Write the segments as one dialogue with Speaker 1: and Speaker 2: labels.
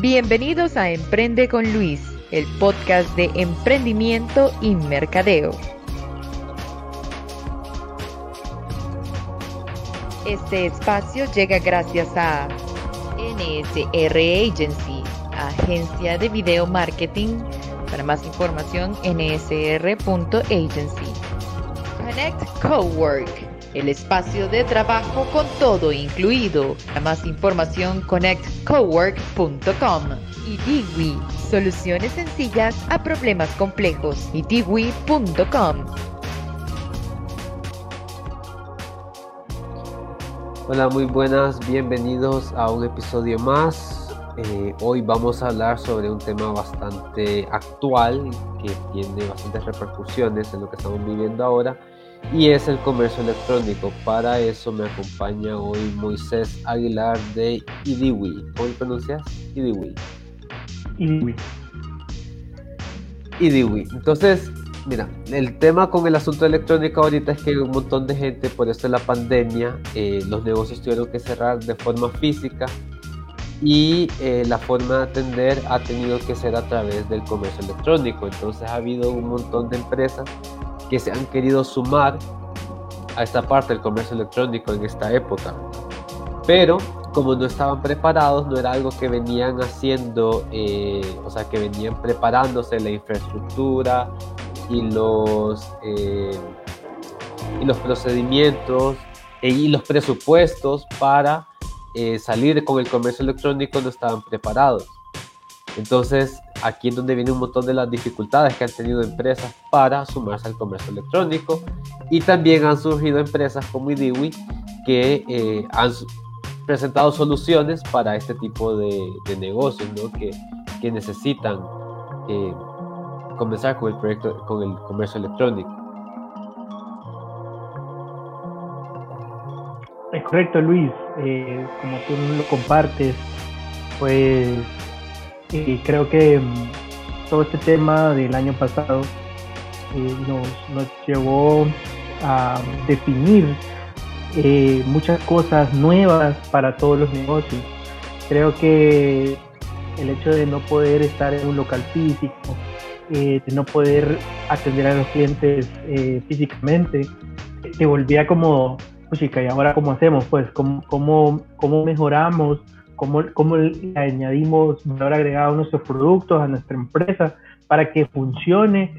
Speaker 1: Bienvenidos a Emprende con Luis, el podcast de emprendimiento y mercadeo. Este espacio llega gracias a NSR Agency, agencia de video marketing. Para más información, nsr.agency. Connect Cowork, el espacio de trabajo con todo incluido. Para más información, connectcowork.com. Y Diwi, soluciones sencillas a problemas complejos. Y diwi.com.
Speaker 2: Hola, muy buenas, bienvenidos a un episodio más. Eh, hoy vamos a hablar sobre un tema bastante actual que tiene bastantes repercusiones en lo que estamos viviendo ahora y es el comercio electrónico. Para eso me acompaña hoy Moisés Aguilar de IDIWI. ¿Cómo lo pronuncias? IDIWI.
Speaker 3: IDIWI.
Speaker 2: IDIWI. Entonces, Mira, el tema con el asunto electrónico ahorita es que un montón de gente, por esto de la pandemia, eh, los negocios tuvieron que cerrar de forma física y eh, la forma de atender ha tenido que ser a través del comercio electrónico. Entonces ha habido un montón de empresas que se han querido sumar a esta parte del comercio electrónico en esta época. Pero como no estaban preparados, no era algo que venían haciendo, eh, o sea, que venían preparándose la infraestructura, y los, eh, y los procedimientos e, y los presupuestos para eh, salir con el comercio electrónico no estaban preparados. Entonces, aquí es donde viene un montón de las dificultades que han tenido empresas para sumarse al comercio electrónico y también han surgido empresas como IDIWI que eh, han presentado soluciones para este tipo de, negocios ¿no? que, que necesitan comenzar con el proyecto, con el comercio electrónico.
Speaker 3: Es correcto, Luis. Eh, como tú lo compartes, pues eh, creo que mm, todo este tema del año pasado eh, nos, nos, llevó a definir muchas cosas nuevas para todos los negocios. Creo que el hecho de no poder estar en un local físico, eh, de no poder atender a los clientes eh, físicamente, te volvía como, chica, ¿y ahora cómo hacemos? Pues, ¿cómo, cómo, cómo mejoramos? ¿Cómo, ¿Cómo le añadimos valor agregado a nuestros productos, a nuestra empresa, para que funcione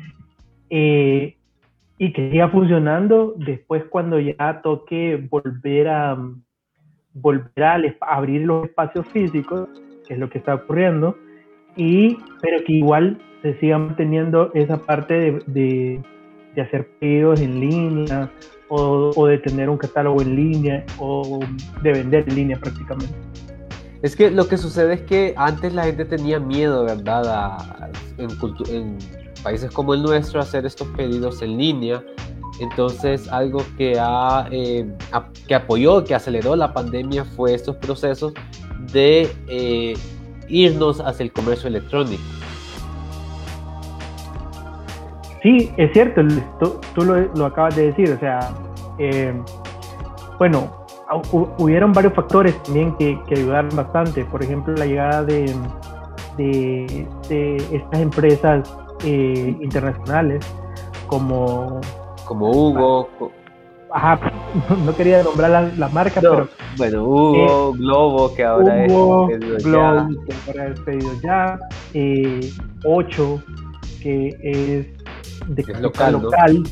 Speaker 3: eh, y que siga funcionando después cuando ya toque volver a volver a abrir los espacios físicos, que es lo que está ocurriendo, y pero que igual se siga manteniendo esa parte de, de, de hacer pedidos en línea o, o, de tener un catálogo en línea o de vender en línea prácticamente.
Speaker 2: Es que lo que sucede es que antes la gente tenía miedo, ¿verdad? En, en países como el nuestro, hacer estos pedidos en línea. Entonces, algo que, ha, eh, que apoyó, que aceleró la pandemia fue estos procesos de eh, irnos hacia el comercio electrónico.
Speaker 3: Sí, es cierto, tú, lo, acabas de decir, o sea, eh, bueno, hubieron varios factores también que, ayudaron bastante, por ejemplo, la llegada de, de, estas empresas eh, internacionales como...
Speaker 2: Como Hugo.
Speaker 3: Ajá, no quería nombrar las marcas, pero...
Speaker 2: Bueno, Hugo, Globo, que ahora
Speaker 3: Hugo, es Globo, que ahora es pedido ya, 8, eh, que es de local, local.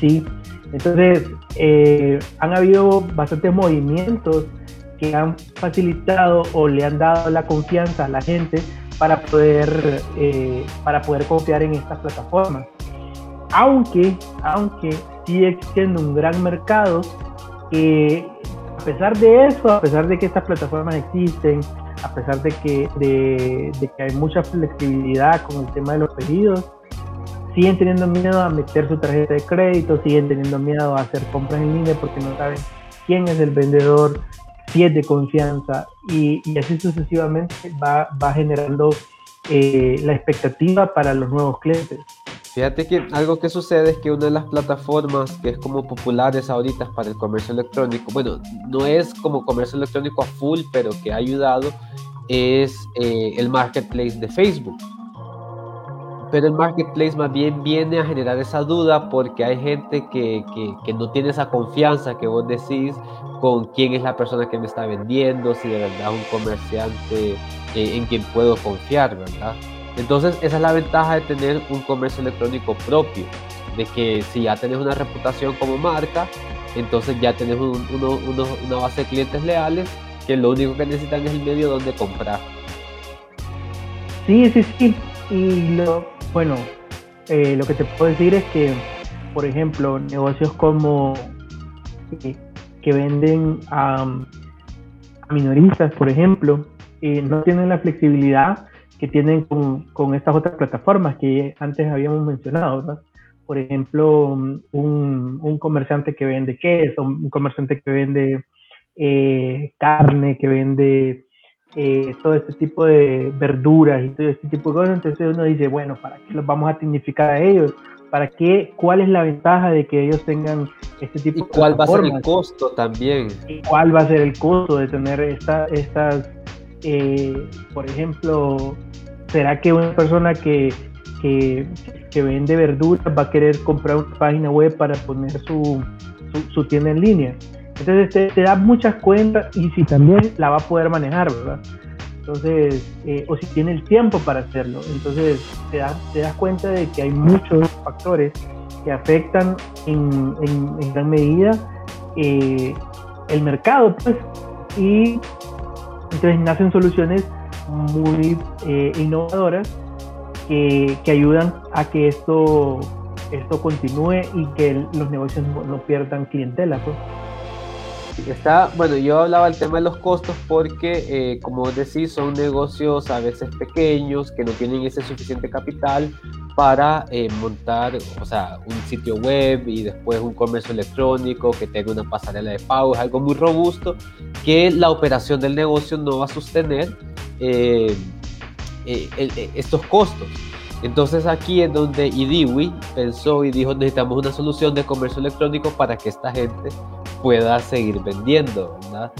Speaker 3: Sí, entonces eh, han habido bastantes movimientos que han facilitado o le han dado la confianza a la gente para poder, eh, para poder confiar en estas plataformas. Aunque, aunque sigue existiendo un gran mercado que a pesar de eso, a pesar de que estas plataformas existen, a pesar de que, de, de que hay mucha flexibilidad con el tema de los pedidos, siguen teniendo miedo a meter su tarjeta de crédito, siguen teniendo miedo a hacer compras en línea porque no saben quién es el vendedor, si es de confianza y, así sucesivamente va, va generando eh, la expectativa para los nuevos clientes.
Speaker 2: Fíjate que algo que sucede es que una de las plataformas que es como populares ahorita para el comercio electrónico, bueno, no es como comercio electrónico a full, pero que ha ayudado, es eh, el marketplace de Facebook. Pero el marketplace más bien viene a generar esa duda porque hay gente que, que, no tiene esa confianza que vos decís con quién es la persona que me está vendiendo, si de verdad es un comerciante eh, en quien puedo confiar, ¿verdad? Entonces esa es la ventaja de tener un comercio electrónico propio, de que si ya tenés una reputación como marca, entonces ya tenés una base de clientes leales que lo único que necesitan es el medio donde comprar.
Speaker 3: Sí, sí, sí. Y lo, bueno, eh, lo que te puedo decir es que, por ejemplo, negocios como eh, que venden a, minoristas, por ejemplo, eh, no tienen la flexibilidad que tienen con, estas otras plataformas que antes habíamos mencionado, ¿verdad? Por ejemplo, un, un comerciante que vende queso, un comerciante que vende eh, carne, que vende eh, todo este tipo de verduras y todo este tipo de cosas. Entonces uno dice, bueno, ¿para qué los vamos a tecnificar a ellos? ¿Para qué? ¿Cuál es la ventaja de que ellos tengan este tipo
Speaker 2: ¿Y cuál va a ser el costo también?
Speaker 3: ¿Y ¿Cuál va a ser el costo de tener esta, estas, eh, por ejemplo, será que una persona que, que, que, vende verduras va a querer comprar una página web para poner su, su tienda en línea? Entonces te, da muchas cuentas y si también la va a poder manejar, ¿verdad? Entonces, eh, o si tiene el tiempo para hacerlo. Entonces te, te das cuenta de que hay muchos factores que afectan en, gran medida eh, el mercado, pues. Y entonces nacen soluciones muy eh, innovadoras que, que, ayudan a que esto, esto continúe y que los negocios no, no pierdan clientela, pues.
Speaker 2: Está, bueno, yo hablaba del tema de los costos porque, eh, como decís, son negocios a veces pequeños que no tienen ese suficiente capital para eh, montar, o sea, un sitio web y después un comercio electrónico que tenga una pasarela de pago, es algo muy robusto que la operación del negocio no va a sostener eh, estos costos. Entonces aquí es donde IDIWI pensó y dijo necesitamos una solución de comercio electrónico para que esta gente pueda seguir vendiendo, ¿verdad?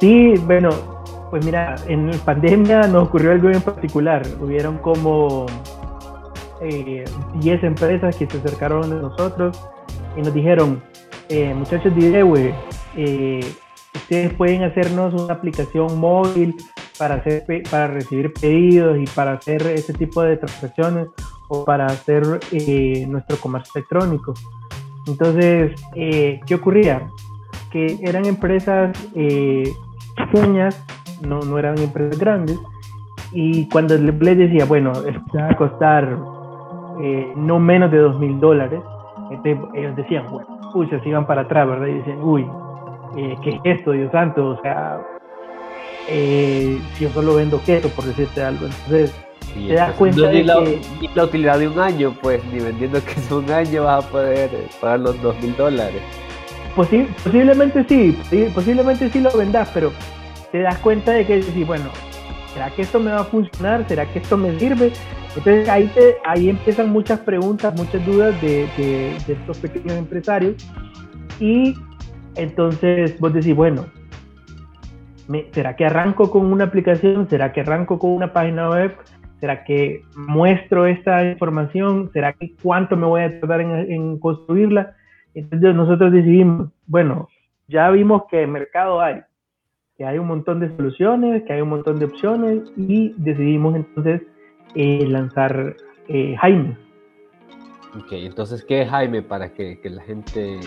Speaker 3: Sí, bueno, pues mira, en pandemia nos ocurrió algo en particular. Hubieron como 10 eh, empresas que se acercaron a nosotros y nos dijeron, eh, muchachos de IDIWI, eh, ustedes pueden hacernos una aplicación móvil para, hacer, para recibir pedidos y para hacer ese tipo de transacciones o para hacer eh, nuestro comercio electrónico. Entonces, eh, ¿qué ocurría? Que eran empresas eh, pequeñas, no, no eran empresas grandes, y cuando les decía, bueno, esto va a costar no menos de dos mil dólares, ellos decían, bueno, pucha, se iban para atrás, ¿verdad? Y decían, uy, ¿qué es esto, Dios santo? O sea, eh, si yo solo vendo queso, por decirte algo. Entonces, te das cuenta de
Speaker 2: la,
Speaker 3: que...
Speaker 2: la utilidad de un año, pues, ni vendiendo queso un año vas a poder pagar los dos mil dólares.
Speaker 3: posiblemente sí, posiblemente sí lo vendas, pero te das cuenta de que sí, bueno, ¿será que esto me va a funcionar? ¿Será que esto me sirve? Entonces ahí, te, ahí empiezan muchas preguntas, muchas dudas de, de, de estos pequeños empresarios y entonces vos decís, bueno, ¿será que arranco con una aplicación? ¿Será que arranco con una página web? ¿Será que muestro esta información? ¿Será que cuánto me voy a tardar en, construirla? Entonces nosotros decidimos, bueno, ya vimos que mercado hay, que hay un montón de soluciones, que hay un montón de opciones y decidimos entonces eh, lanzar eh, Jaime.
Speaker 2: Ok, entonces, ¿qué es Jaime para que, que la gente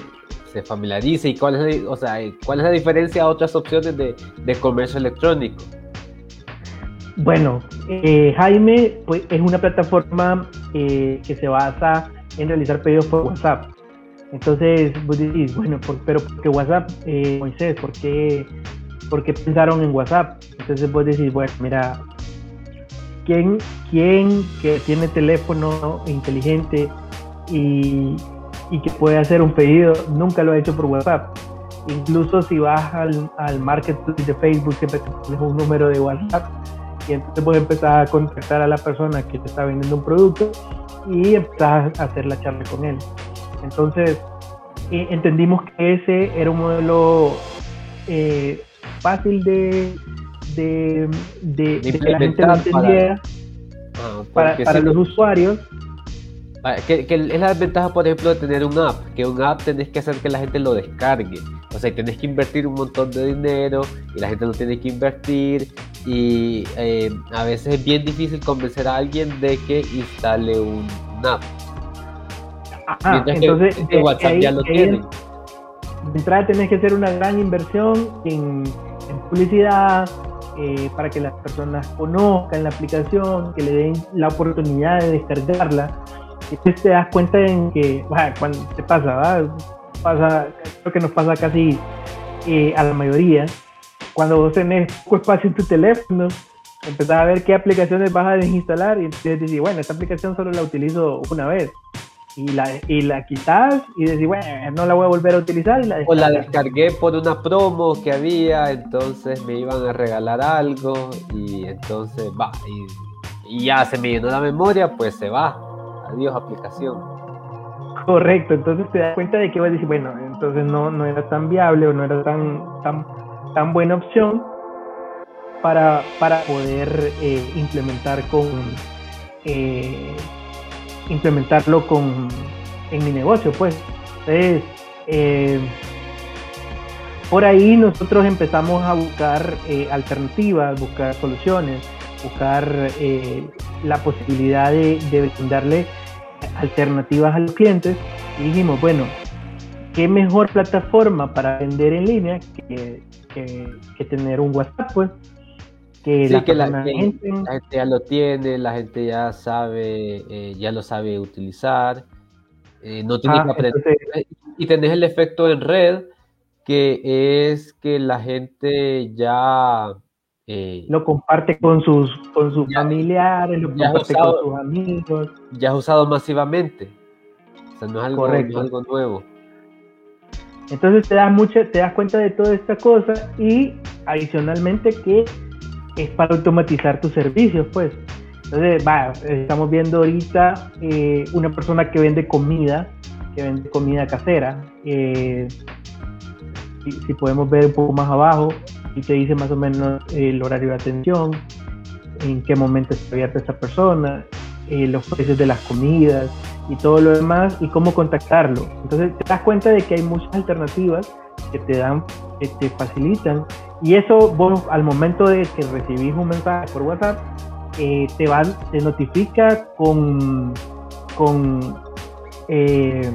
Speaker 2: se familiarice y cuál es, o sea, cuál es la diferencia a otras opciones de, de comercio electrónico.
Speaker 3: Bueno, eh, Jaime pues, es una plataforma eh, que se basa en realizar pedidos por WhatsApp. Entonces, vos decís, bueno, pero ¿por qué WhatsApp, eh, Moisés? ¿por qué, ¿por qué, pensaron en WhatsApp? Entonces vos decís, bueno, mira, ¿quién, quién que tiene teléfono inteligente y, que puede hacer un pedido, nunca lo ha hecho por WhatsApp. Incluso si vas al, al marketplace de Facebook, siempre te un número de WhatsApp y entonces puedes empezar a contactar a la persona que te está vendiendo un producto y empezar a hacer la charla con él. Entonces, eh, entendimos que ese era un modelo eh, fácil de, de, de, que la gente lo entendiera para, para, los usuarios.
Speaker 2: Ah, que, que, es la desventaja, por ejemplo, de tener un app, que un app tenés que hacer que la gente lo descargue. O sea, tenés que invertir un montón de dinero y la gente no tiene que invertir. Y eh, a veces es bien difícil convencer a alguien de que instale un, app.
Speaker 3: entonces, WhatsApp ya lo tiene. De entrada tenés que hacer una gran inversión en, en publicidad, eh, para que las personas conozcan la aplicación, que le den la oportunidad de descargarla. Entonces te das cuenta en que, cuando te pasa, pasa, creo que nos pasa casi eh, a la mayoría, cuando vos tenés poco espacio en tu teléfono, empezás a ver qué aplicaciones vas a desinstalar y decís, bueno, esta aplicación solo la utilizo una vez y la, y la quitas y decís, bueno, no la voy a volver a utilizar. Y la
Speaker 2: o la descargué por una promo que había, entonces me iban a regalar algo y entonces va, y, y ya se me llenó la memoria, pues se va. Adiós aplicación.
Speaker 3: Correcto, entonces te das cuenta de que vas a decir, bueno, entonces no, no era tan viable o no era tan, tan, tan buena opción para, para poder eh, implementar con... Eh, implementarlo con, en mi negocio, pues. Entonces, eh, por ahí nosotros empezamos a buscar alternativas, buscar soluciones, buscar la posibilidad de, de, brindarle alternativas a los clientes y dijimos, bueno, ¿qué mejor plataforma para vender en línea que, que tener un WhatsApp? Pues
Speaker 2: que, la, gente, ya lo tiene, la gente ya sabe, eh, ya lo sabe utilizar, eh, no tiene ah, que aprender. Y tenés el efecto en red, que es que la gente ya...
Speaker 3: Eh, lo comparte con sus, con sus familiares, lo comparte con sus amigos.
Speaker 2: Ya es usado masivamente. O sea, no es algo, algo nuevo.
Speaker 3: Entonces te das, mucho, te das cuenta de toda esta cosa y adicionalmente que es para automatizar tus servicios, pues. Entonces, va, estamos viendo ahorita eh, una persona que vende comida, que vende comida casera. Eh, si, podemos ver un poco más abajo, y te dice más o menos el horario de atención, en qué momento está abierta esta persona, eh, los precios de las comidas y todo lo demás, y cómo contactarlo. Entonces, te das cuenta de que hay muchas alternativas que te dan, que te facilitan y eso vos al momento de que recibís un mensaje por WhatsApp, eh, te, va, te notifica con, con, eh,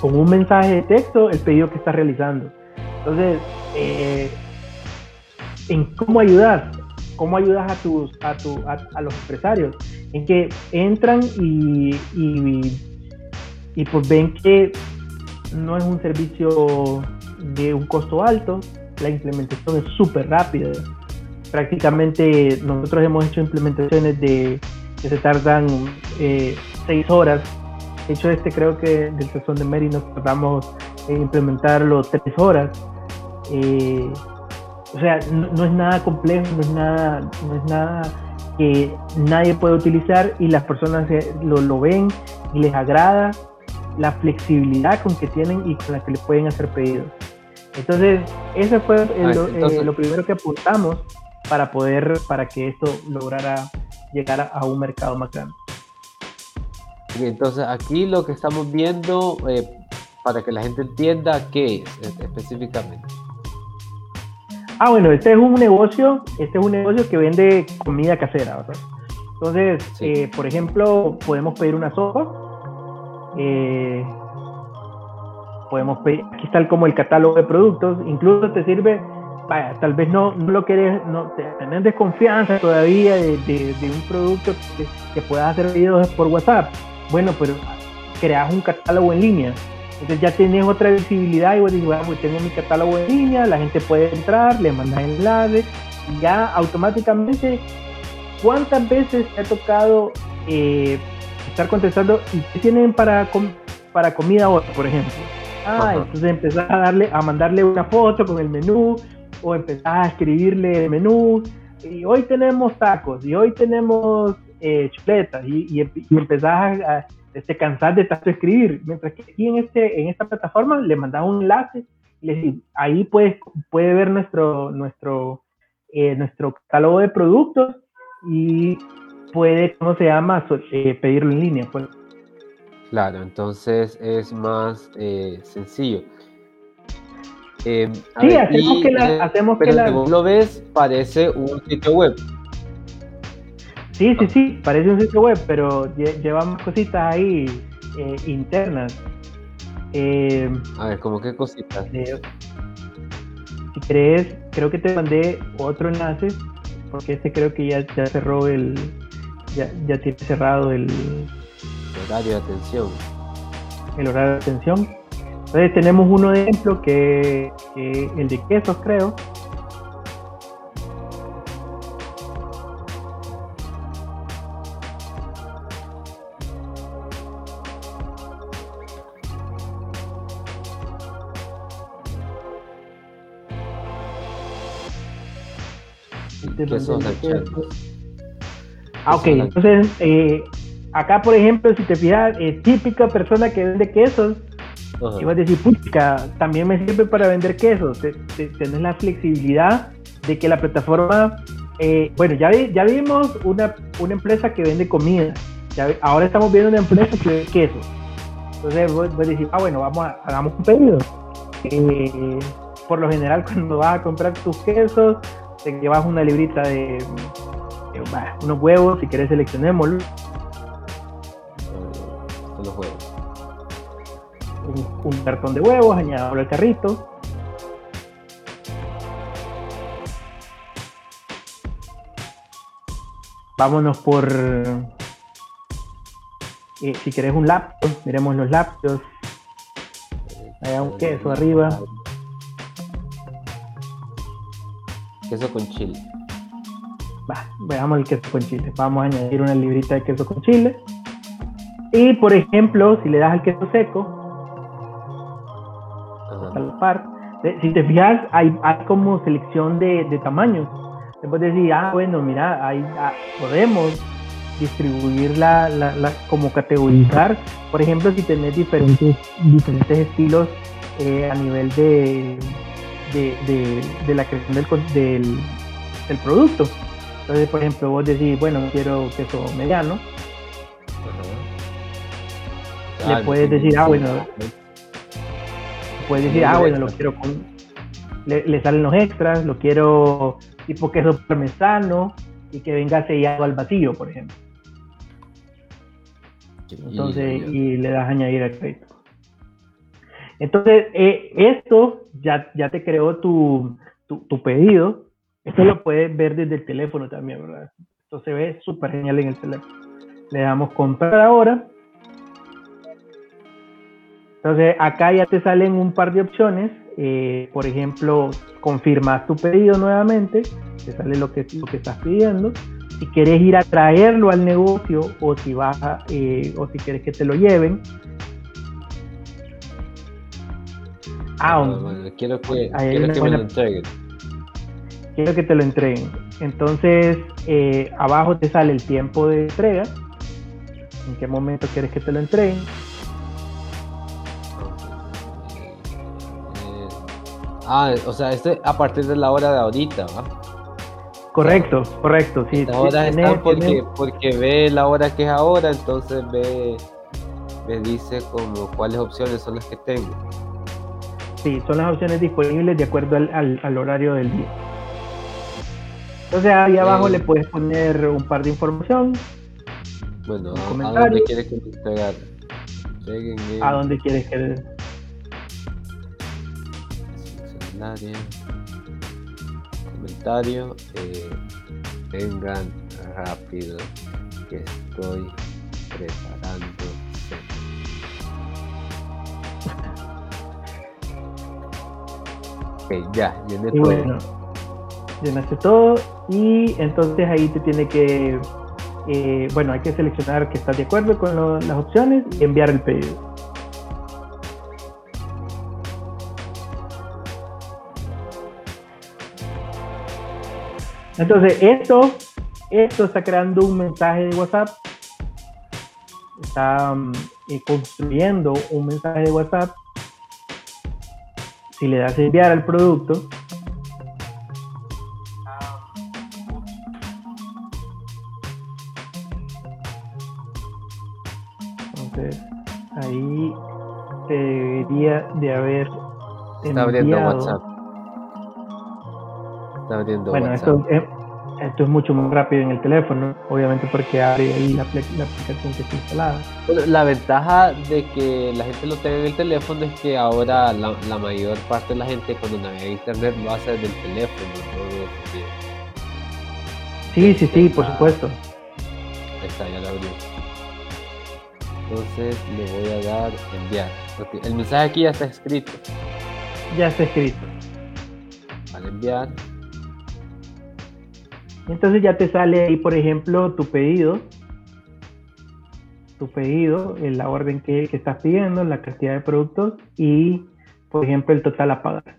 Speaker 3: con un mensaje de texto el pedido que estás realizando. Entonces, eh, en cómo ayudar, cómo ayudas a tus a, tu, a, los empresarios, en que entran y, y, pues ven que no es un servicio de un costo alto, la implementación es súper rápida. Prácticamente nosotros hemos hecho implementaciones de que se tardan eh, seis horas. De hecho, este creo que del sesión de Mary nos tardamos en implementarlo tres horas. Eh, o sea, no, es nada complejo, no es nada, no es nada que nadie puede utilizar y las personas lo, lo ven y les agrada la flexibilidad con que tienen y con la que le pueden hacer pedidos. Entonces, eso fue ah, eh, lo primero que apuntamos para poder, para que esto lograra llegar a, un mercado más grande.
Speaker 2: Entonces, aquí lo que estamos viendo, eh, para que la gente entienda qué es específicamente.
Speaker 3: Ah, bueno, este es un negocio, este es un negocio que vende comida casera, ¿verdad? Entonces, eh, por ejemplo, podemos pedir una sopa, eh, podemos pedir, aquí está como el catálogo de productos, incluso te sirve, vaya, tal vez no, no lo quieres, no tenés desconfianza todavía de, de, un producto que, que, puedas hacer pedidos por WhatsApp. Bueno, pero creas un catálogo en línea. Entonces ya tienes otra visibilidad y vos dices, bueno, pues tengo mi catálogo en línea, la gente puede entrar, le mandas enlaces y ya automáticamente, ¿cuántas veces te ha tocado eh, estar contestando y qué tienen para, para comida hoy, por ejemplo? Ah, entonces empezás a darle, a mandarle una foto con el menú, o empezás a escribirle el menú, y hoy tenemos tacos, y hoy tenemos eh, chuletas, y, y, empezás a, este, cansar de tanto escribir. Mientras que aquí en, este, en esta plataforma le mandas un enlace, y le ahí puedes, puede ver nuestro, nuestro eh, nuestro catálogo de productos y puede, ¿cómo se llama?, eh, pedirlo en línea. Pues.
Speaker 2: Claro, entonces es más eh, sencillo.
Speaker 3: sí, hacemos que la... Hacemos que la...
Speaker 2: lo ves, parece un sitio web.
Speaker 3: Sí, sí, sí, parece un sitio web, pero lleva más cositas ahí internas.
Speaker 2: a ver, ¿cómo qué cositas?
Speaker 3: si crees, creo que te mandé otro enlace, porque este creo que ya, ya cerró el, ya, ya tiene cerrado el,
Speaker 2: horario de atención.
Speaker 3: El horario de atención. Entonces tenemos uno de ejemplo que, que el de quesos creo, Ah, ok, entonces eh, acá por ejemplo, si te fijas, eh, típica persona que vende quesos, y vas a decir, pucha, también me sirve para vender quesos, Tienes la flexibilidad de que la plataforma, eh, bueno, ya, ya vimos una, una empresa que vende comida, ahora estamos viendo una empresa que vende quesos. Entonces vos, a decir, ah, bueno, vamos a, hagamos un pedido. por lo general, cuando vas a comprar tus quesos, te llevas una librita de, unos huevos, si quieres seleccionémoslo.
Speaker 2: los huevos.
Speaker 3: Un, cartón de huevos, añadirlo al carrito. Vámonos por eh, si querés un lápiz, miremos los lápices. Hay un queso arriba.
Speaker 2: Queso con chile.
Speaker 3: Va, veamos el queso con chile. Vamos a añadir una librita de queso con chile. Y por ejemplo, si le das al queso seco, par, si te fijas, hay, hay como selección de, de tamaños. Después decir, ah, bueno, mira, ahí ah, podemos distribuir la, la, como categorizar. Por ejemplo, si tenés diferentes, diferentes estilos eh, a nivel de, de, la creación del, del, producto. Entonces, por ejemplo, vos decís, bueno, quiero queso mediano. Le puedes decir, ah, bueno, puedes decir, ah, bueno, lo quiero con. Le, salen los extras, lo quiero tipo queso parmesano y que venga sellado al vacío, por ejemplo. Entonces, y le das a añadir el crédito. Entonces, eh, esto ya, ya te creó tu, tu, pedido. Esto lo puedes ver desde el teléfono también, ¿verdad? Esto se ve súper genial en el teléfono. Le damos comprar ahora. Entonces, acá ya te salen un par de opciones. Eh, por ejemplo, confirmas tu pedido nuevamente. Te sale lo que, lo que estás pidiendo. Si quieres ir a traerlo al negocio o si vas eh, o si quieres que te lo lleven,
Speaker 2: Ah, bueno, quiero que, quiero que me lo entreguen.
Speaker 3: Quiero que te lo entreguen. Entonces, eh, abajo te sale el tiempo de entrega. ¿En qué momento quieres que te lo entreguen?
Speaker 2: Eh, ah, o sea, este a partir de la hora de ahorita, ¿va?
Speaker 3: Correcto, correcto, sí.
Speaker 2: Ahora está porque, porque ve la hora que es ahora, entonces ve, me dice como cuáles opciones son las que tengo.
Speaker 3: Sí, son las opciones disponibles de acuerdo al, horario del día. Entonces ahí abajo le puedes poner un par de información.
Speaker 2: Bueno, ¿a, dónde quieres que me entregar?
Speaker 3: ¿A dónde quieres que
Speaker 2: Comentario. Eh, vengan rápido que estoy preparando Ok, ya, llené todo. Bueno,
Speaker 3: llenaste todo y entonces ahí te tiene que, eh, bueno, hay que seleccionar que estás de acuerdo con las opciones y enviar el pedido. Entonces, esto, esto está creando un mensaje de WhatsApp. Está mm, eh, construyendo un mensaje de WhatsApp si le das enviar al producto, entonces ahí debería de haber enviado.
Speaker 2: Está abriendo WhatsApp. Está abriendo
Speaker 3: bueno,
Speaker 2: WhatsApp.
Speaker 3: Esto, eh, esto es mucho más rápido en el teléfono, obviamente porque abre ahí la, la aplicación que está instalada.
Speaker 2: Bueno, la ventaja de que la gente lo tenga en el teléfono es que ahora la, la mayor parte de la gente cuando navega internet lo hace desde el teléfono. ¿no?
Speaker 3: Sí, sí, sí, por supuesto.
Speaker 2: Ahí está, ya lo abrió. Entonces le voy a dar enviar. Okay. El mensaje aquí ya está escrito.
Speaker 3: Ya está escrito.
Speaker 2: Al enviar.
Speaker 3: Entonces ya te sale ahí, por ejemplo, tu pedido. Tu pedido, en la orden que, que estás pidiendo, la cantidad de productos y, por ejemplo, el total a pagar.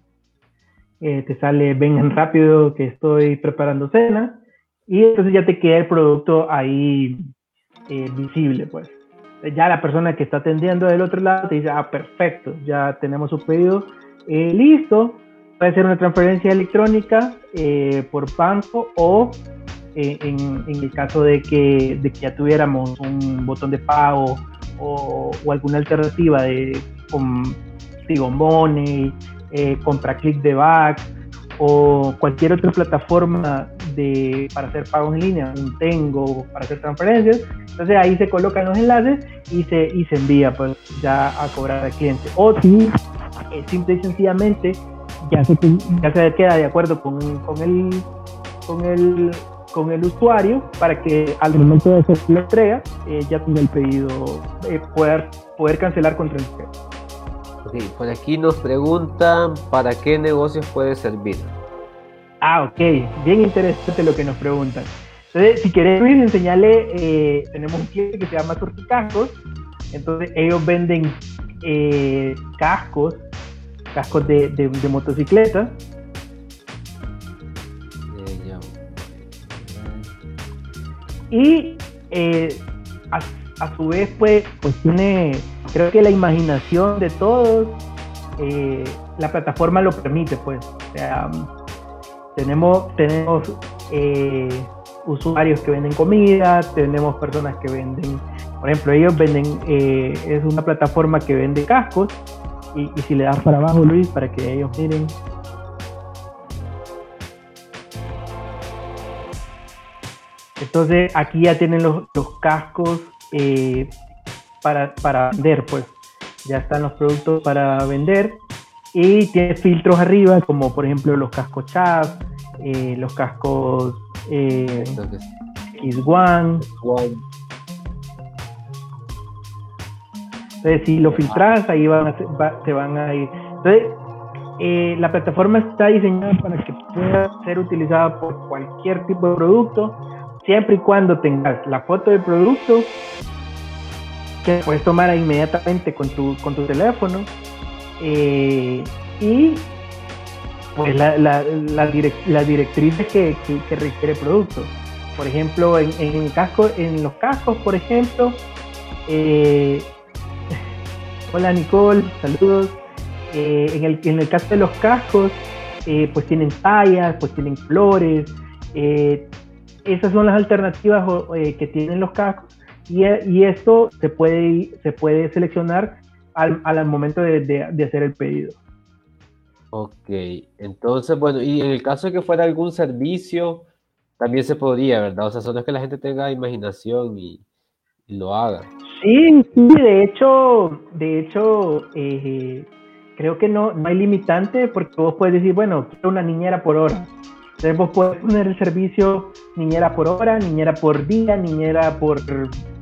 Speaker 3: Eh, te sale, vengan rápido que estoy preparando cena. Y entonces ya te queda el producto ahí eh, visible, pues. Ya la persona que está atendiendo del otro lado te dice, ah, perfecto, ya tenemos su pedido eh, listo. Puede ser una transferencia electrónica eh, por banco o eh, en, el caso de que, ya tuviéramos un botón de pago o, alguna alternativa de con Tigo Money, compra click de back o cualquier otra plataforma de, para hacer pagos en línea, un Tengo para hacer transferencias. Entonces ahí se colocan los enlaces y se, y se envía pues ya a cobrar al cliente. O si eh, simple y sencillamente ya se, ya se queda de acuerdo con, con, el, con, el, con el usuario para que al momento de hacer la entrega eh, ya tenga el pedido, eh, poder, poder cancelar contra el
Speaker 2: por aquí nos preguntan para qué negocios puede servir.
Speaker 3: Ah, ok, bien interesante lo que nos preguntan. Entonces, si querés Luis, enseñarle, eh, tenemos un cliente que se llama Surticascos, entonces ellos venden eh, cascos, cascos de, de, de motocicleta. Y eh, a, a, su vez, pues, pues tiene, creo que la imaginación de todos, eh, la plataforma lo permite, pues. O sea, tenemos, tenemos eh, usuarios que venden comida, tenemos personas que venden, por ejemplo, ellos venden, es una plataforma que vende cascos, y, y, si le das para abajo, Luis, para que ellos miren. Entonces aquí ya tienen los, los cascos eh, para, para vender, pues ya están los productos para vender y tiene filtros arriba como por ejemplo los cascos Chav, eh, los cascos eh, X1. Entonces si lo filtras ahí van a, va, te van a ir. Entonces eh, la plataforma está diseñada para que pueda ser utilizada por cualquier tipo de producto, siempre y cuando tengas la foto del producto que puedes tomar inmediatamente con tu, con tu teléfono eh, y pues la, la, la, direct, la directrices que, que, que, requiere el producto. Por ejemplo, en, en, casco, en los cascos, por ejemplo, eh, hola Nicole, saludos. Eh, en, el, en el caso de los cascos, eh, pues tienen tallas, pues tienen colores. Eh, esas son las alternativas que tienen los cascos y, y, esto se puede, se puede seleccionar al, al momento de, de, de, hacer el pedido.
Speaker 2: Ok, entonces, bueno, y en el caso de que fuera algún servicio, también se podría, ¿verdad? O sea, solo es que la gente tenga imaginación y, y lo haga.
Speaker 3: Sí, sí, de hecho, de hecho, eh, creo que no, no hay limitante porque vos puedes decir, bueno, quiero una niñera por hora. Entonces vos puedes poner el servicio niñera por hora, niñera por día, niñera por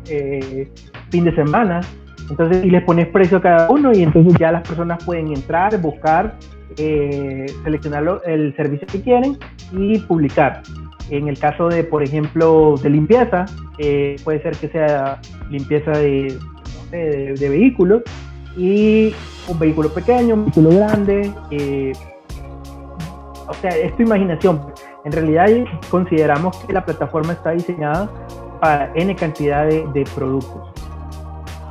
Speaker 3: eh, fin de semana. Entonces, y les pones precio a cada uno y entonces ya las personas pueden entrar, buscar, eh, seleccionar el servicio que quieren y publicar. En el caso de, por ejemplo, de limpieza, eh, puede ser que sea limpieza de, no sé, de, de, vehículos y un vehículo pequeño, un vehículo grande. Eh, o sea, es tu imaginación. En realidad consideramos que la plataforma está diseñada para N cantidad de, de productos.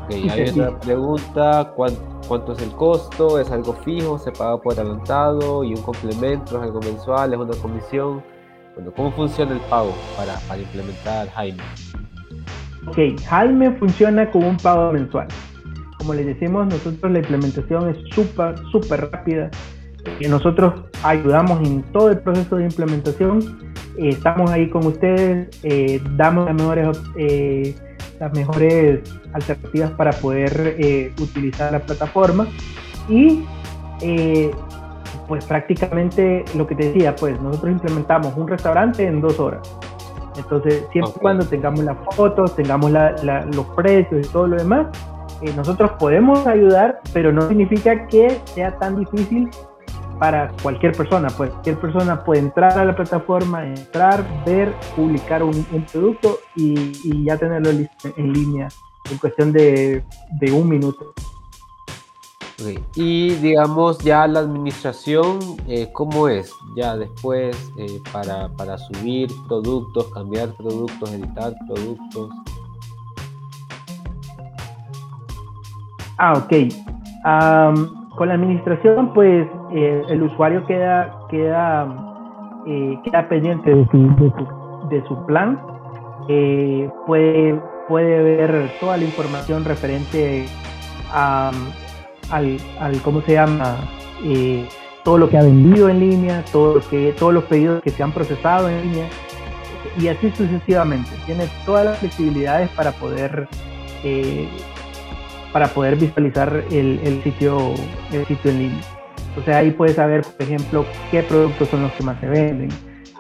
Speaker 2: Okay, hay otra pregunta, ¿cuánto, ¿cuánto, es el costo? ¿Es algo fijo? ¿Se paga por adelantado? ¿Y un complemento? ¿Es algo mensual? ¿Es una comisión? Bueno, ¿cómo funciona el pago para, para implementar Jaime?
Speaker 3: Ok, Jaime funciona con un pago mensual. Como les decimos, nosotros la implementación es súper, súper rápida. Eh, nosotros ayudamos en todo el proceso de implementación. Eh, estamos ahí con ustedes, eh, damos las mejores, las mejores alternativas para poder utilizar la plataforma. Y pues prácticamente lo que te decía, pues nosotros implementamos un restaurante en dos horas. Entonces, siempre y cuando tengamos las fotos, tengamos los precios y todo lo demás, eh, nosotros podemos ayudar, pero no significa que sea tan difícil para cualquier persona. Pues cualquier persona puede entrar a la plataforma, entrar, ver, publicar un, producto y, ya tenerlo listo en línea en cuestión de un minuto.
Speaker 2: Y digamos ya la administración, eh, ¿cómo es? Ya después eh, para, para, subir productos, cambiar productos, editar productos.
Speaker 3: Ah, ok. con la administración, pues eh, el usuario queda, queda, queda pendiente de su, de su, plan. puede, puede ver toda la información referente a al, al ¿cómo se llama? Eh, todo lo que ha vendido en línea, todo que, todos los pedidos que se han procesado en línea y así sucesivamente. Tiene todas las flexibilidades para poder eh, para poder visualizar el, el, sitio el sitio en línea. Entonces ahí puedes saber, por ejemplo, qué productos son los que más se venden,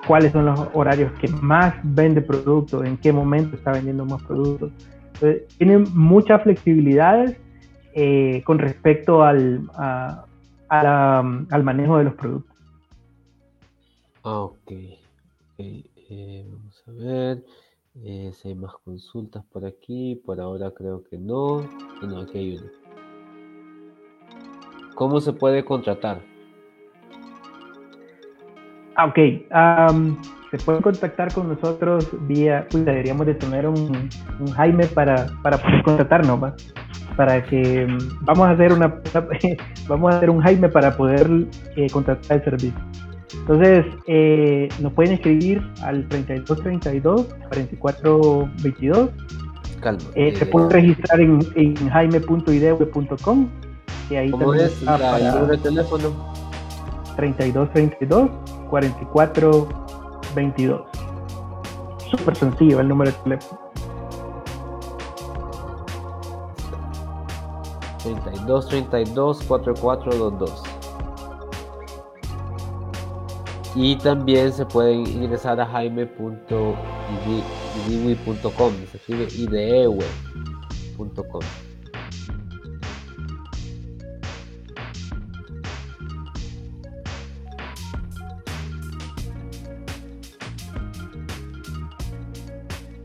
Speaker 3: cuáles son los horarios que más vende producto, en qué momento está vendiendo más productos. Entonces, tiene muchas flexibilidades eh, con respecto al, al manejo de los productos.
Speaker 2: Ah, ok. Eh, vamos a ver eh, si hay más consultas por aquí. Por ahora creo que no. No, aquí hay una. ¿Cómo se puede contratar?
Speaker 3: Ah, ok. se puede contactar con nosotros vía, deberíamos de tener un, un Jaime para, para poder contratarnos, ¿va? Para que mm, vamos a hacer una vamos a hacer un Jaime para poder eh, contratar el servicio. Entonces, eh, nos pueden escribir al 3232 4422. Calma. Eh, se puede registrar en, en jaime.idewe.com
Speaker 2: y ahí ¿Cómo es el número de teléfono?
Speaker 3: 3232 4422. Súper sencillo el número de teléfono.
Speaker 2: 32 32 4422 y también se pueden ingresar a jaime.idiwi.com se escribe idewe.com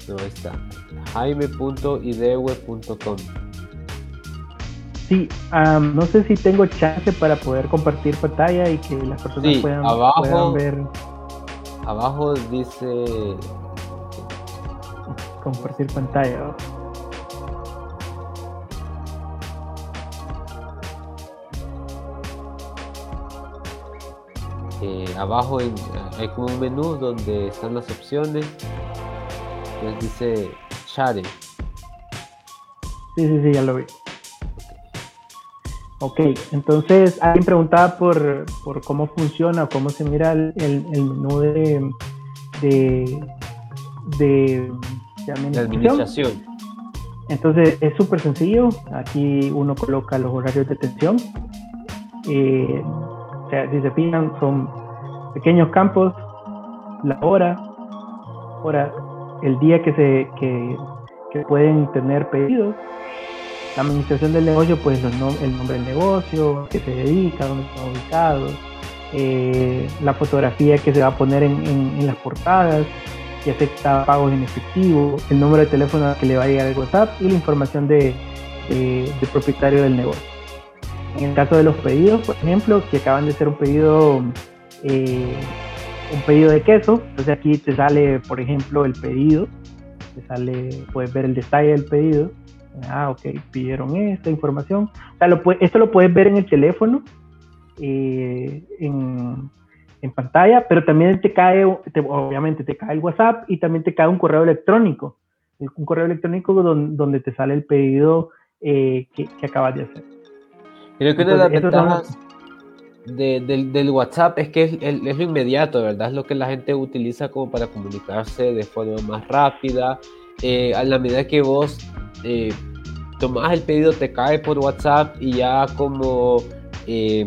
Speaker 2: no está jaime.idewe.com
Speaker 3: Sí, no sé si tengo chance para poder compartir pantalla y que las personas puedan, ver.
Speaker 2: Abajo dice
Speaker 3: compartir pantalla.
Speaker 2: Eh, abajo hay como un menú donde están las opciones. Pues dice share.
Speaker 3: Sí, sí, sí, ya lo vi. Ok, entonces alguien preguntaba por, por cómo funciona o cómo se mira el, el, menú de, de, de,
Speaker 2: administración.
Speaker 3: Entonces es súper sencillo. Aquí uno coloca los horarios de atención. Eh, o sea, si se fijan, son pequeños campos, la hora, hora, el día que se que, que pueden tener pedidos la administración del negocio, pues el nombre del negocio, qué se dedica, dónde está ubicado, eh, la fotografía que se va a poner en, las portadas, si acepta pagos en efectivo, el número de teléfono que le va a llegar el WhatsApp y la información de, del propietario del negocio. En el caso de los pedidos, por ejemplo, que acaban de hacer un pedido, eh, un pedido de queso, entonces aquí te sale, por ejemplo, el pedido, te sale, puedes ver el detalle del pedido, Ah, ok, pidieron esta información. O sea, lo, esto lo puedes ver en el teléfono, eh, en, pantalla, pero también te cae, obviamente te cae el WhatsApp y también te cae un correo electrónico un correo electrónico donde, te sale el pedido eh, que, acabas de hacer.
Speaker 2: Creo que una de las ventajas del, WhatsApp es que es, lo inmediato, ¿verdad? Es lo que la gente utiliza como para comunicarse de forma más rápida. Eh, a la medida que vos eh, tomás el pedido, te cae por WhatsApp y ya como eh,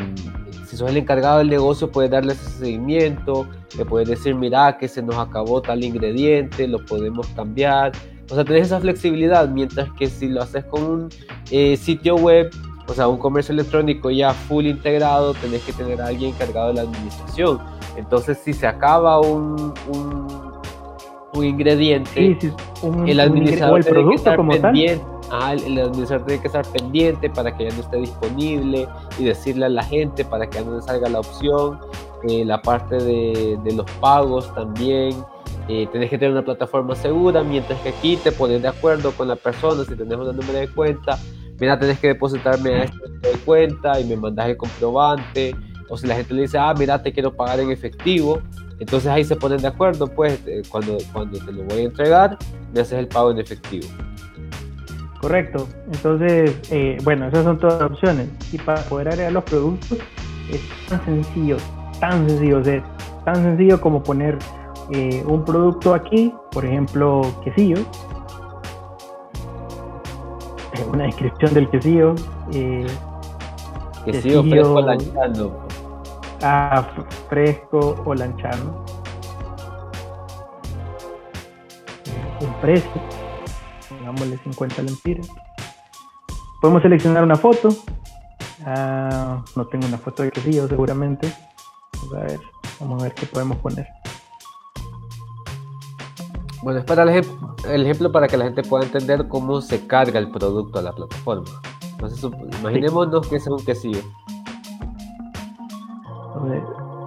Speaker 2: si sos el encargado del negocio, puedes darle ese seguimiento, le puedes decir, mira, que se nos acabó tal ingrediente, lo podemos cambiar. O sea, tenés esa flexibilidad, mientras que si lo haces con un sitio web, o sea, un comercio electrónico ya full integrado, tenés que tener a alguien encargado de la administración. Entonces, si se acaba un, un, ingrediente, el administrador tiene que estar pendiente. el, administrador tiene que estar pendiente para que ya no esté disponible y decirle a la gente para que ya no le salga la opción. Eh, la parte de, de, los pagos también. Eh, tenés que tener una plataforma segura, mientras que aquí te pones de acuerdo con la persona si tenés un número de cuenta mira, tenés que depositarme a este de cuenta y me mandas el comprobante. O si la gente le dice, ah, mira, te quiero pagar en efectivo. Entonces ahí se ponen de acuerdo, pues eh, cuando, cuando te lo voy a entregar, me haces el pago en efectivo.
Speaker 3: Correcto. Entonces, eh, bueno, esas son todas las opciones. Y para poder agregar los productos es tan sencillo, tan sencillo, o sea, tan sencillo como poner eh, un producto aquí, por ejemplo, quesillo, una descripción del quesillo.
Speaker 2: Eh, quesillo, fresco o lanchando.
Speaker 3: Ah, fresco o lanchando. Un precio, pongámosle 50 lempiras. Podemos seleccionar una foto. Ah, no tengo una foto de quesillo seguramente. Vamos a ver, vamos a ver qué podemos poner.
Speaker 2: Bueno, es para el, ejemplo para que la gente pueda entender cómo se carga el producto a la plataforma. Entonces, imaginémonos que es un quesillo.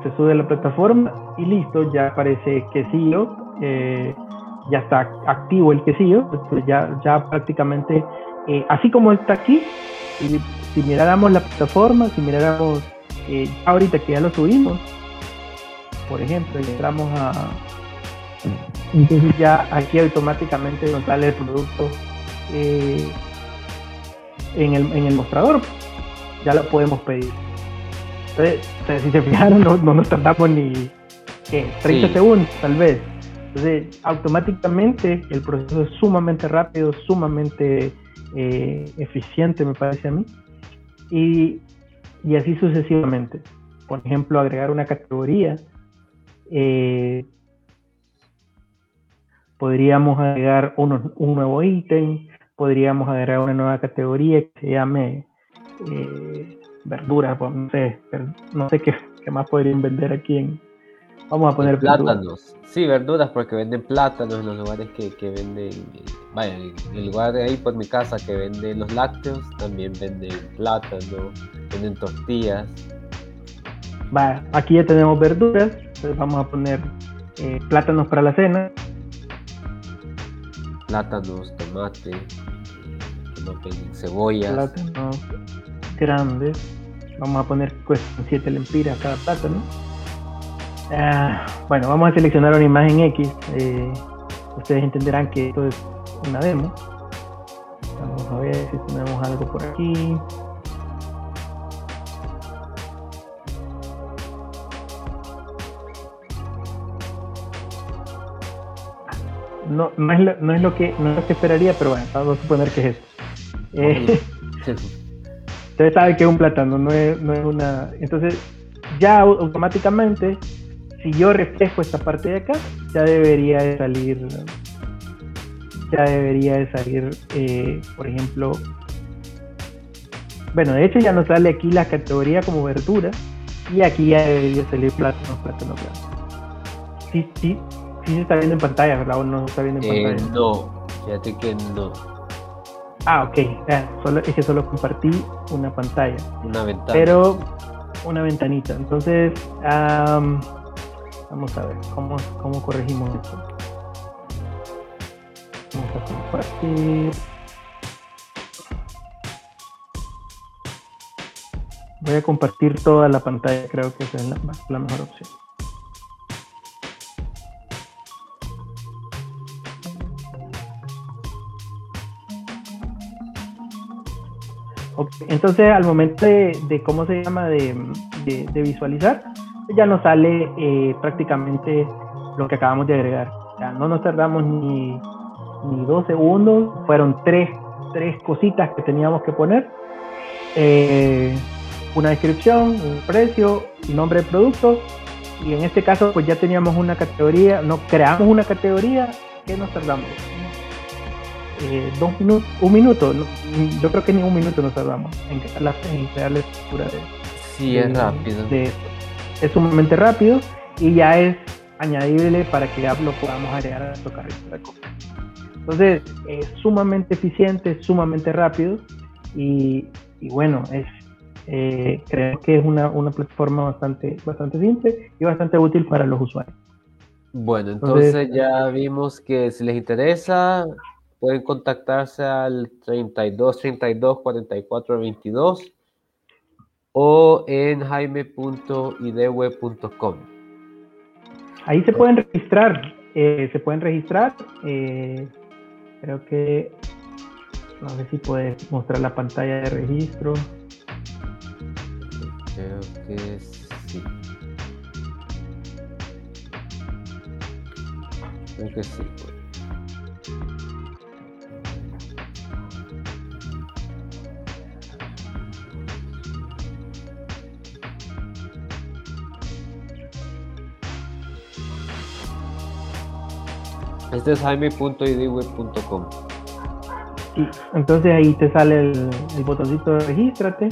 Speaker 3: Se sube a la plataforma y listo, ya aparece quesillo, eh, ya está activo el quesillo, ya, ya prácticamente, eh, así como está aquí, si, si miráramos la plataforma, si miráramos eh, ahorita que ya lo subimos, por ejemplo, y entramos a, entonces ya aquí automáticamente nos sale el producto eh, en, el, en, el, mostrador. Ya lo podemos pedir. Entonces, si se fijaron, no, nos tardamos ni 30 segundos, tal vez. Entonces, automáticamente el proceso es sumamente rápido, sumamente eh, eficiente, me parece a mí. Y, y, así sucesivamente. Por ejemplo, agregar una categoría. Eh, podríamos agregar un, nuevo ítem, podríamos agregar una nueva categoría que se llame eh, verduras, pues, no sé, no sé qué, más podrían vender aquí en... Vamos a poner
Speaker 2: plátanos. Sí, verduras porque venden plátanos en los lugares que, venden, vaya, en el lugar de ahí por mi casa que venden los lácteos, también venden plátano, venden tortillas.
Speaker 3: Vaya, aquí ya tenemos verduras, entonces vamos a poner eh, plátanos para la cena,
Speaker 2: plátanos, tomate, cebollas.
Speaker 3: Plátanos grandes. Vamos a poner pues 7 lempiras cada plátano. Ah, bueno, vamos a seleccionar una imagen X. Eh, ustedes entenderán que esto es una demo. Vamos a ver si tenemos algo por aquí. no, no, es lo, no, es lo, que, no es lo que esperaría, pero bueno, vamos a suponer que es esto. Eh, ustedes saben que es un plátano, no es, no es una... Entonces, ya automáticamente, si yo reflejo esta parte de acá, ya debería de salir, ya debería de salir, eh, por ejemplo, bueno, de hecho ya nos sale aquí la categoría como verdura y aquí ya debería salir plátano, plátano, plátano. Sí, sí, sí se está viendo en pantalla, ¿verdad? ¿O no está viendo en eh, pantalla?
Speaker 2: No, fíjate que no.
Speaker 3: Ah, ok. solo, es que solo compartí una pantalla.
Speaker 2: Una ventana.
Speaker 3: Pero una ventanita. Entonces, vamos a ver cómo, cómo corregimos esto. Vamos a compartir. Voy a compartir toda la pantalla, creo que esa es la mejor opción. Entonces, al momento de, cómo se llama, de, visualizar, ya nos sale eh, prácticamente lo que acabamos de agregar. Ya no nos tardamos ni, ni dos segundos, fueron tres, tres cositas que teníamos que poner. Eh, una descripción, un precio, nombre de producto y en este caso pues ya teníamos una categoría, no creamos una categoría que nos tardamos eh, dos minutos, un minuto, yo creo que ni un minuto nos tardamos en crear la, estructura de.
Speaker 2: Sí, es rápido.
Speaker 3: es sumamente rápido y ya es añadible para que ya lo podamos agregar a nuestro carrito de compra. Entonces, es sumamente eficiente, sumamente rápido y, y bueno, es, eh, creo que es una, una, plataforma bastante, bastante simple y bastante útil para los usuarios.
Speaker 2: Bueno, entonces ya vimos que si les interesa, pueden contactarse al 32 32 44 22 o en jaime.ideweb.com.
Speaker 3: Ahí se pueden registrar, eh, se pueden registrar. Eh, creo que, no sé si puedes mostrar la pantalla de registro.
Speaker 2: Creo que sí. Creo que sí. Este es jaime.idweb.com.
Speaker 3: entonces ahí te sale el, botoncito de regístrate.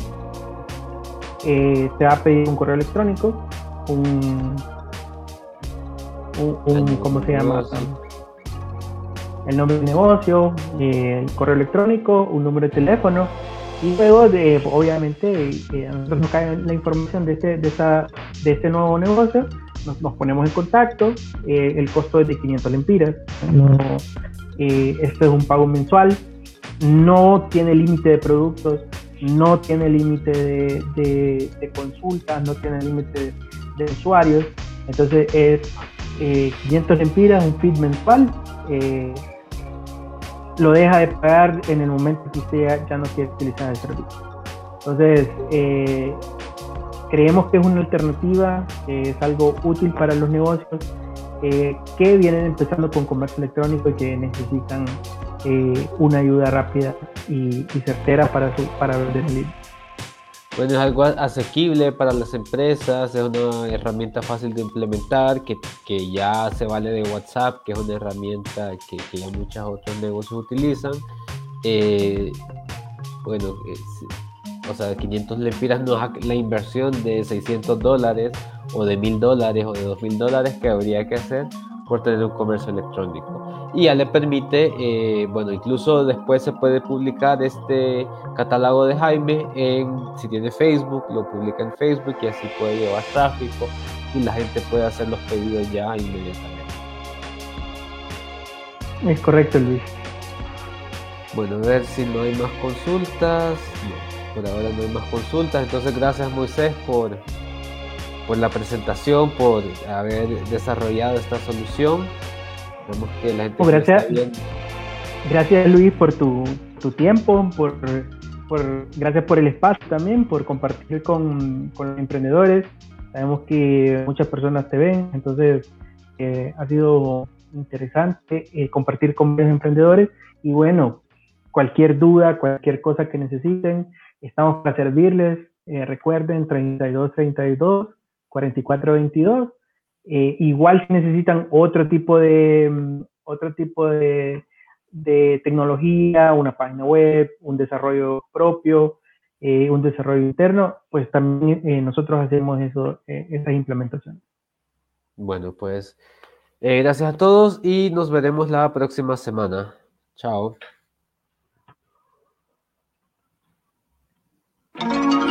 Speaker 3: Eh, te va a pedir un correo electrónico, un, un, ¿cómo se llama? El nombre del negocio, eh, el correo electrónico, un número de teléfono y luego de, obviamente eh, a nosotros nos cae la información de este, de, esa, de este nuevo negocio nos, ponemos en contacto, eh, el costo es de 500 lempiras, eh, esto es un pago mensual, no tiene límite de productos, no tiene límite de, consultas, no tiene límite de, usuarios, entonces es 500 eh, lempiras, un feed mensual, lo deja de pagar en el momento que usted ya, no quiere utilizar el servicio. Entonces, creemos que es una alternativa, es algo útil para los negocios eh, que vienen empezando con comercio electrónico y que necesitan eh, una ayuda rápida y, certera para, su, para vender
Speaker 2: Bueno, es algo asequible para las empresas, es una herramienta fácil de implementar, que, que ya se vale de WhatsApp, que es una herramienta que, que ya muchos otros negocios utilizan. Eh, bueno, o sea, 500 lempiras no es la inversión de 600 dólares o de 1000 dólares o de 2000 dólares que habría que hacer por tener un comercio electrónico. Y ya le permite, eh, bueno, incluso después se puede publicar este catálogo de Jaime en, si tiene Facebook, lo publica en Facebook y así puede llevar tráfico y la gente puede hacer los pedidos ya inmediatamente.
Speaker 3: Es correcto, Luis.
Speaker 2: Bueno, a ver si no hay más consultas. Por ahora no hay más consultas. Entonces, gracias Moisés por, por la presentación, por haber desarrollado esta solución.
Speaker 3: Vemos que la gente oh, gracias, gracias Luis por tu, tu tiempo, por, por, gracias por el espacio también, por compartir con, con los emprendedores. Sabemos que muchas personas te ven, entonces eh, ha sido interesante eh, compartir con los emprendedores y bueno, cualquier duda, cualquier cosa que necesiten, Estamos para servirles. Eh, recuerden 3232 4422. Eh, igual si necesitan otro tipo de mm, otro tipo de, tecnología, una página web, un desarrollo propio, eh, un desarrollo interno, pues también eh, nosotros hacemos eso, esas implementaciones.
Speaker 2: Bueno, pues gracias a todos y nos veremos la próxima semana. Chao. Thank you.